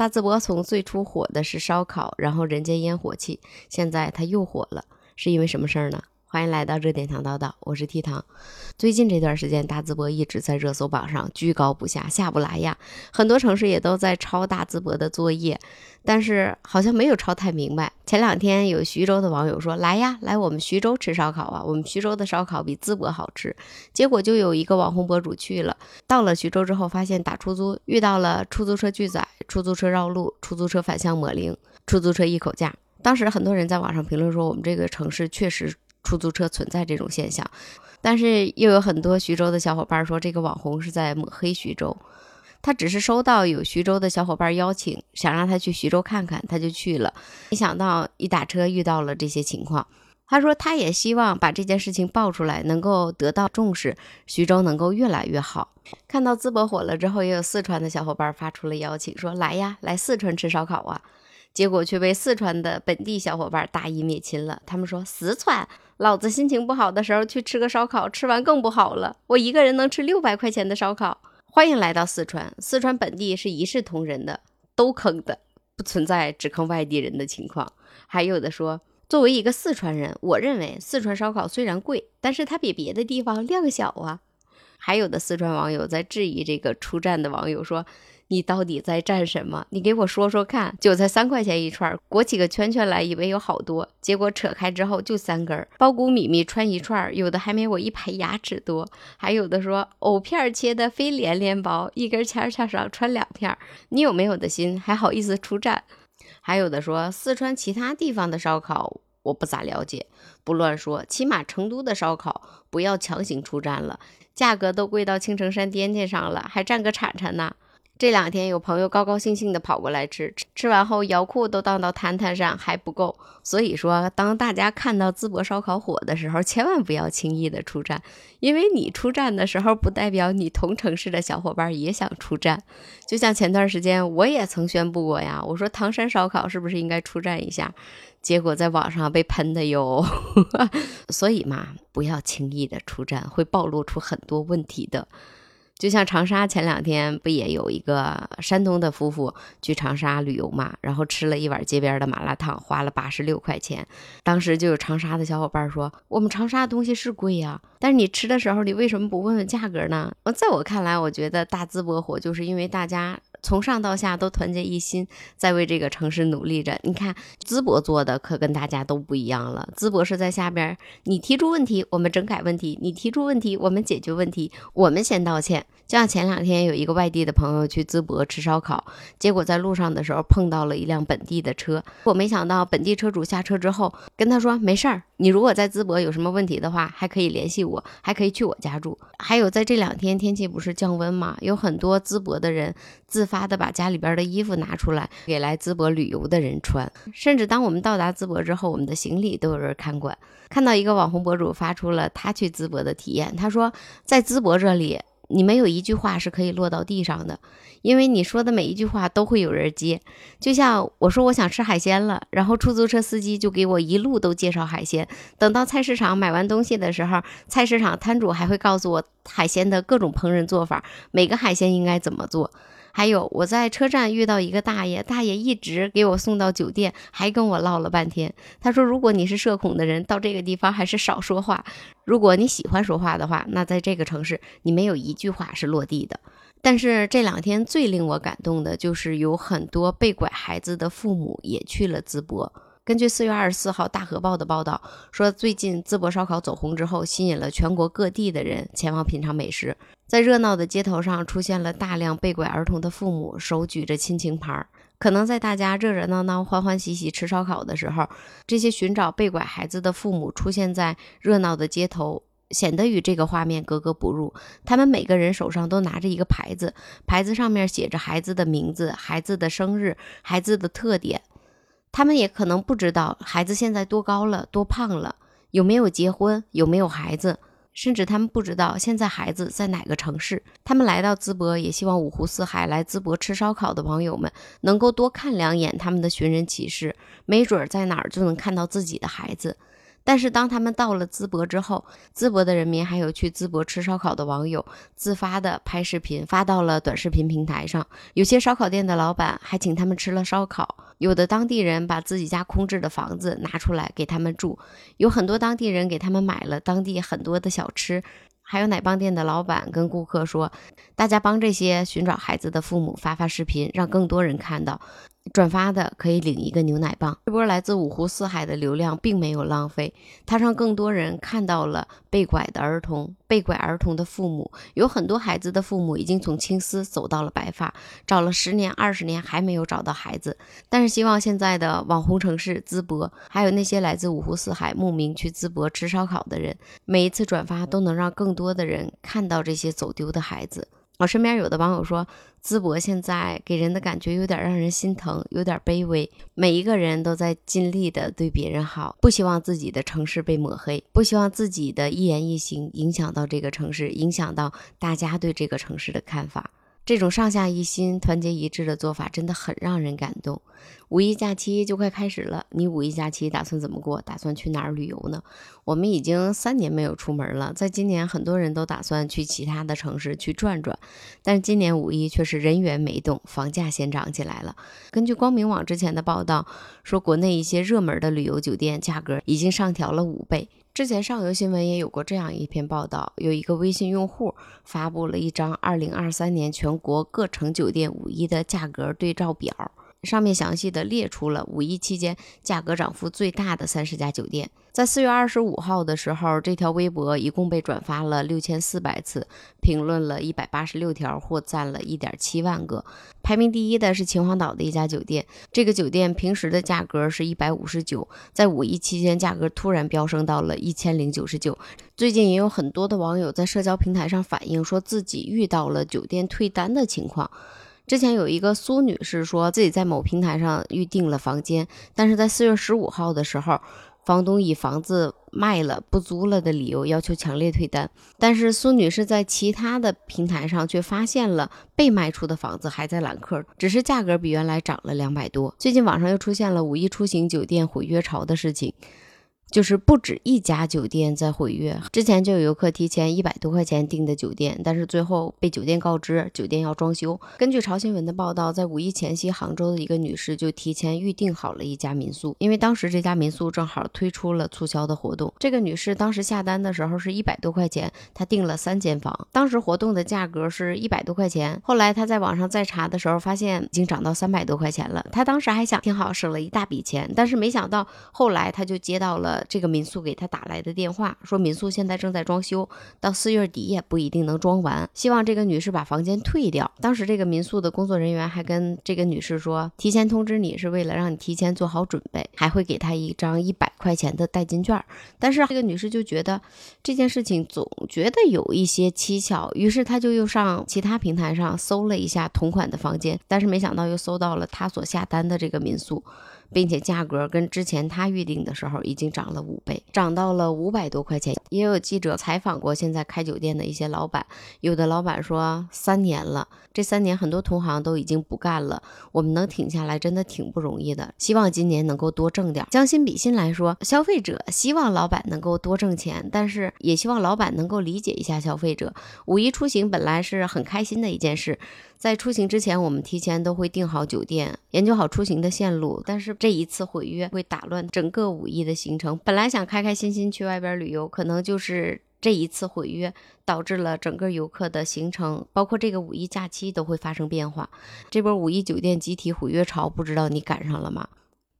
大淄博从最初火的是烧烤，然后人间烟火气，现在它又火了，是因为什么事儿呢？欢迎来到热点糖叨叨，我是 T 糖。最近这段时间，大淄博一直在热搜榜上居高不下，下不来呀。很多城市也都在抄大淄博的作业，但是好像没有抄太明白。前两天有徐州的网友说：“来呀，来我们徐州吃烧烤啊！我们徐州的烧烤比淄博好吃。”结果就有一个网红博主去了，到了徐州之后，发现打出租遇到了出租车拒载、出租车绕路、出租车反向抹零、出租车一口价。当时很多人在网上评论说：“我们这个城市确实。”出租车存在这种现象，但是又有很多徐州的小伙伴说这个网红是在抹黑徐州。他只是收到有徐州的小伙伴邀请，想让他去徐州看看，他就去了。没想到一打车遇到了这些情况。他说他也希望把这件事情爆出来，能够得到重视，徐州能够越来越好。看到淄博火了之后，也有四川的小伙伴发出了邀请，说来呀，来四川吃烧烤啊。结果却被四川的本地小伙伴大义灭亲了。他们说：“四川，老子心情不好的时候去吃个烧烤，吃完更不好了。我一个人能吃六百块钱的烧烤。”欢迎来到四川，四川本地是一视同仁的，都坑的，不存在只坑外地人的情况。还有的说，作为一个四川人，我认为四川烧烤虽然贵，但是它比别的地方量小啊。还有的四川网友在质疑这个出站的网友说。你到底在蘸什么？你给我说说看。韭菜三块钱一串，裹起个圈圈来，以为有好多，结果扯开之后就三根。苞谷米米串一串，有的还没我一排牙齿多。还有的说藕片切的非连连薄，一根签签上穿两片。你有没有的心，还好意思出战？还有的说四川其他地方的烧烤我不咋了解，不乱说。起码成都的烧烤不要强行出战了，价格都贵到青城山颠颠上了，还占个铲铲呢。这两天有朋友高高兴兴的跑过来吃，吃完后腰裤都荡到摊摊上还不够。所以说，当大家看到淄博烧烤火的时候，千万不要轻易的出战，因为你出战的时候，不代表你同城市的小伙伴也想出战。就像前段时间我也曾宣布过呀，我说唐山烧烤是不是应该出战一下？结果在网上被喷的哟。所以嘛，不要轻易的出战，会暴露出很多问题的。就像长沙前两天不也有一个山东的夫妇去长沙旅游嘛，然后吃了一碗街边的麻辣烫，花了八十六块钱。当时就有长沙的小伙伴说：“我们长沙的东西是贵呀，但是你吃的时候你为什么不问问价格呢？”在我看来，我觉得大淄博火就是因为大家。从上到下都团结一心，在为这个城市努力着。你看，淄博做的可跟大家都不一样了。淄博是在下边，你提出问题，我们整改问题；你提出问题，我们解决问题。我们先道歉。就像前两天有一个外地的朋友去淄博吃烧烤，结果在路上的时候碰到了一辆本地的车。我没想到本地车主下车之后跟他说：“没事儿，你如果在淄博有什么问题的话，还可以联系我，还可以去我家住。”还有在这两天天气不是降温嘛，有很多淄博的人自发的把家里边的衣服拿出来给来淄博旅游的人穿。甚至当我们到达淄博之后，我们的行李都有人看管。看到一个网红博主发出了他去淄博的体验，他说在淄博这里。你没有一句话是可以落到地上的，因为你说的每一句话都会有人接。就像我说我想吃海鲜了，然后出租车司机就给我一路都介绍海鲜。等到菜市场买完东西的时候，菜市场摊主还会告诉我海鲜的各种烹饪做法，每个海鲜应该怎么做。还有我在车站遇到一个大爷，大爷一直给我送到酒店，还跟我唠了半天。他说：“如果你是社恐的人，到这个地方还是少说话；如果你喜欢说话的话，那在这个城市你没有一句话是落地的。”但是这两天最令我感动的就是有很多被拐孩子的父母也去了淄博。根据四月二十四号《大河报》的报道说，最近淄博烧烤走红之后，吸引了全国各地的人前往品尝美食。在热闹的街头上，出现了大量被拐儿童的父母，手举着亲情牌儿。可能在大家热热闹闹、欢欢喜喜吃烧烤的时候，这些寻找被拐孩子的父母出现在热闹的街头，显得与这个画面格格不入。他们每个人手上都拿着一个牌子，牌子上面写着孩子的名字、孩子的生日、孩子的特点。他们也可能不知道孩子现在多高了、多胖了，有没有结婚、有没有孩子。甚至他们不知道现在孩子在哪个城市。他们来到淄博，也希望五湖四海来淄博吃烧烤的网友们能够多看两眼他们的寻人启事，没准在哪儿就能看到自己的孩子。但是当他们到了淄博之后，淄博的人民还有去淄博吃烧烤的网友自发的拍视频发到了短视频平台上。有些烧烤店的老板还请他们吃了烧烤，有的当地人把自己家空置的房子拿出来给他们住，有很多当地人给他们买了当地很多的小吃。还有奶棒店的老板跟顾客说：“大家帮这些寻找孩子的父母发发视频，让更多人看到。”转发的可以领一个牛奶棒。这波来自五湖四海的流量并没有浪费，它让更多人看到了被拐的儿童、被拐儿童的父母。有很多孩子的父母已经从青丝走到了白发，找了十年、二十年还没有找到孩子。但是希望现在的网红城市淄博，还有那些来自五湖四海慕名去淄博吃烧烤的人，每一次转发都能让更多的人看到这些走丢的孩子。我身边有的网友说，淄博现在给人的感觉有点让人心疼，有点卑微。每一个人都在尽力的对别人好，不希望自己的城市被抹黑，不希望自己的一言一行影响到这个城市，影响到大家对这个城市的看法。这种上下一心、团结一致的做法真的很让人感动。五一假期就快开始了，你五一假期打算怎么过？打算去哪儿旅游呢？我们已经三年没有出门了，在今年很多人都打算去其他的城市去转转，但是今年五一却是人员没动，房价先涨起来了。根据光明网之前的报道说，国内一些热门的旅游酒店价格已经上调了五倍。之前上游新闻也有过这样一篇报道，有一个微信用户发布了一张2023年全国各城酒店五一的价格对照表。上面详细的列出了五一期间价格涨幅最大的三十家酒店。在四月二十五号的时候，这条微博一共被转发了六千四百次，评论了一百八十六条，或赞了一点七万个。排名第一的是秦皇岛的一家酒店，这个酒店平时的价格是一百五十九，在五一期间价格突然飙升到了一千零九十九。最近也有很多的网友在社交平台上反映，说自己遇到了酒店退单的情况。之前有一个苏女士说自己在某平台上预订了房间，但是在四月十五号的时候，房东以房子卖了不租了的理由要求强烈退单。但是苏女士在其他的平台上却发现了被卖出的房子还在揽客，只是价格比原来涨了两百多。最近网上又出现了五一出行酒店毁约潮的事情。就是不止一家酒店在毁约，之前就有游客提前一百多块钱订的酒店，但是最后被酒店告知酒店要装修。根据潮新闻的报道，在五一前夕，杭州的一个女士就提前预订好了一家民宿，因为当时这家民宿正好推出了促销的活动。这个女士当时下单的时候是一百多块钱，她订了三间房，当时活动的价格是一百多块钱。后来她在网上再查的时候，发现已经涨到三百多块钱了。她当时还想挺好，省了一大笔钱，但是没想到后来她就接到了。这个民宿给他打来的电话说，民宿现在正在装修，到四月底也不一定能装完，希望这个女士把房间退掉。当时这个民宿的工作人员还跟这个女士说，提前通知你是为了让你提前做好准备，还会给她一张一百块钱的代金券。但是这个女士就觉得这件事情总觉得有一些蹊跷，于是她就又上其他平台上搜了一下同款的房间，但是没想到又搜到了她所下单的这个民宿。并且价格跟之前他预定的时候已经涨了五倍，涨到了五百多块钱。也有记者采访过现在开酒店的一些老板，有的老板说三年了，这三年很多同行都已经不干了，我们能挺下来真的挺不容易的。希望今年能够多挣点。将心比心来说，消费者希望老板能够多挣钱，但是也希望老板能够理解一下消费者。五一出行本来是很开心的一件事。在出行之前，我们提前都会订好酒店，研究好出行的线路。但是这一次毁约会打乱整个五一的行程。本来想开开心心去外边旅游，可能就是这一次毁约导致了整个游客的行程，包括这个五一假期都会发生变化。这波五一酒店集体毁约潮，不知道你赶上了吗？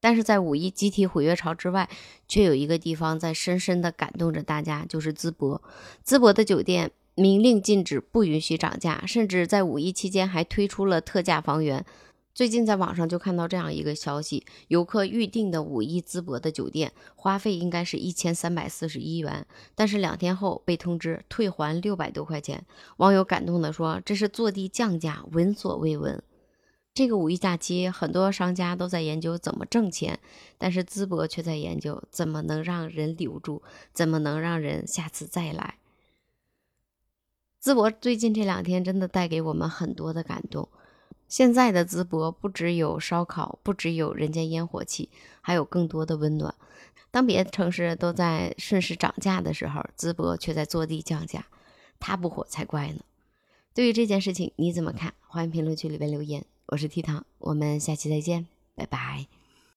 但是在五一集体毁约潮之外，却有一个地方在深深的感动着大家，就是淄博。淄博的酒店。明令禁止，不允许涨价，甚至在五一期间还推出了特价房源。最近在网上就看到这样一个消息：游客预订的五一淄博的酒店花费应该是一千三百四十一元，但是两天后被通知退还六百多块钱。网友感动地说：“这是坐地降价，闻所未闻。”这个五一假期，很多商家都在研究怎么挣钱，但是淄博却在研究怎么能让人留住，怎么能让人下次再来。淄博最近这两天真的带给我们很多的感动。现在的淄博不只有烧烤，不只有人间烟火气，还有更多的温暖。当别的城市都在顺势涨价的时候，淄博却在坐地降价，它不火才怪呢。对于这件事情你怎么看？欢迎评论区里边留言。我是 T 糖，我们下期再见，拜拜。